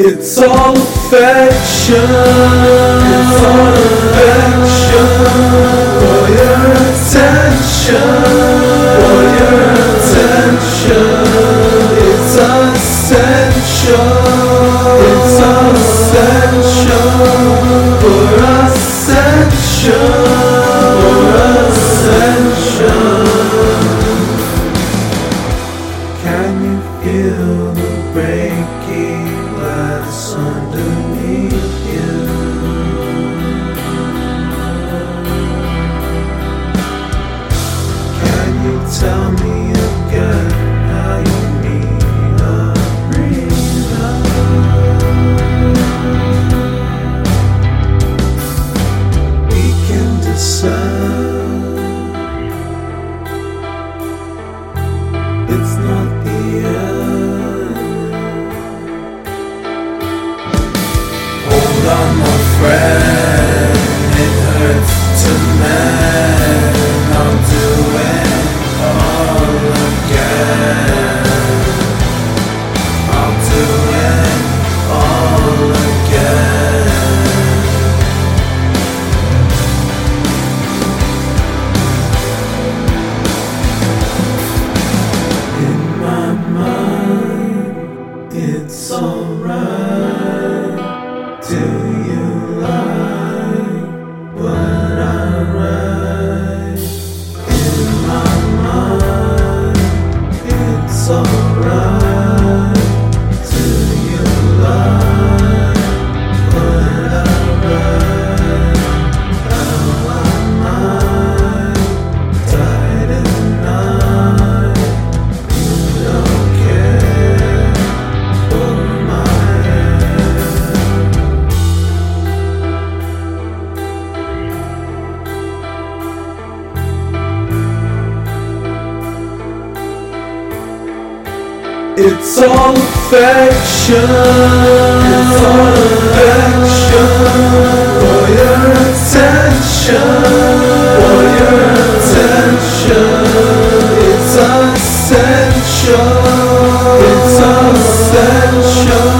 It's all affection. It's all affection. For your attention. For your attention. It's essential. It's essential. For ascension. For ascension. Can you feel Hold on, my friend. It hurts it's alright. Do It's all affection. It's all affection. For your attention. For your attention. It's essential. It's essential.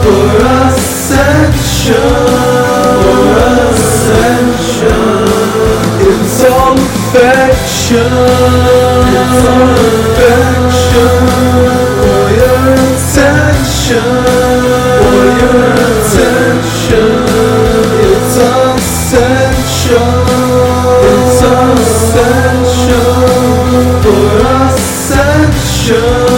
For ascension. For ascension. It's all affection. It's all sure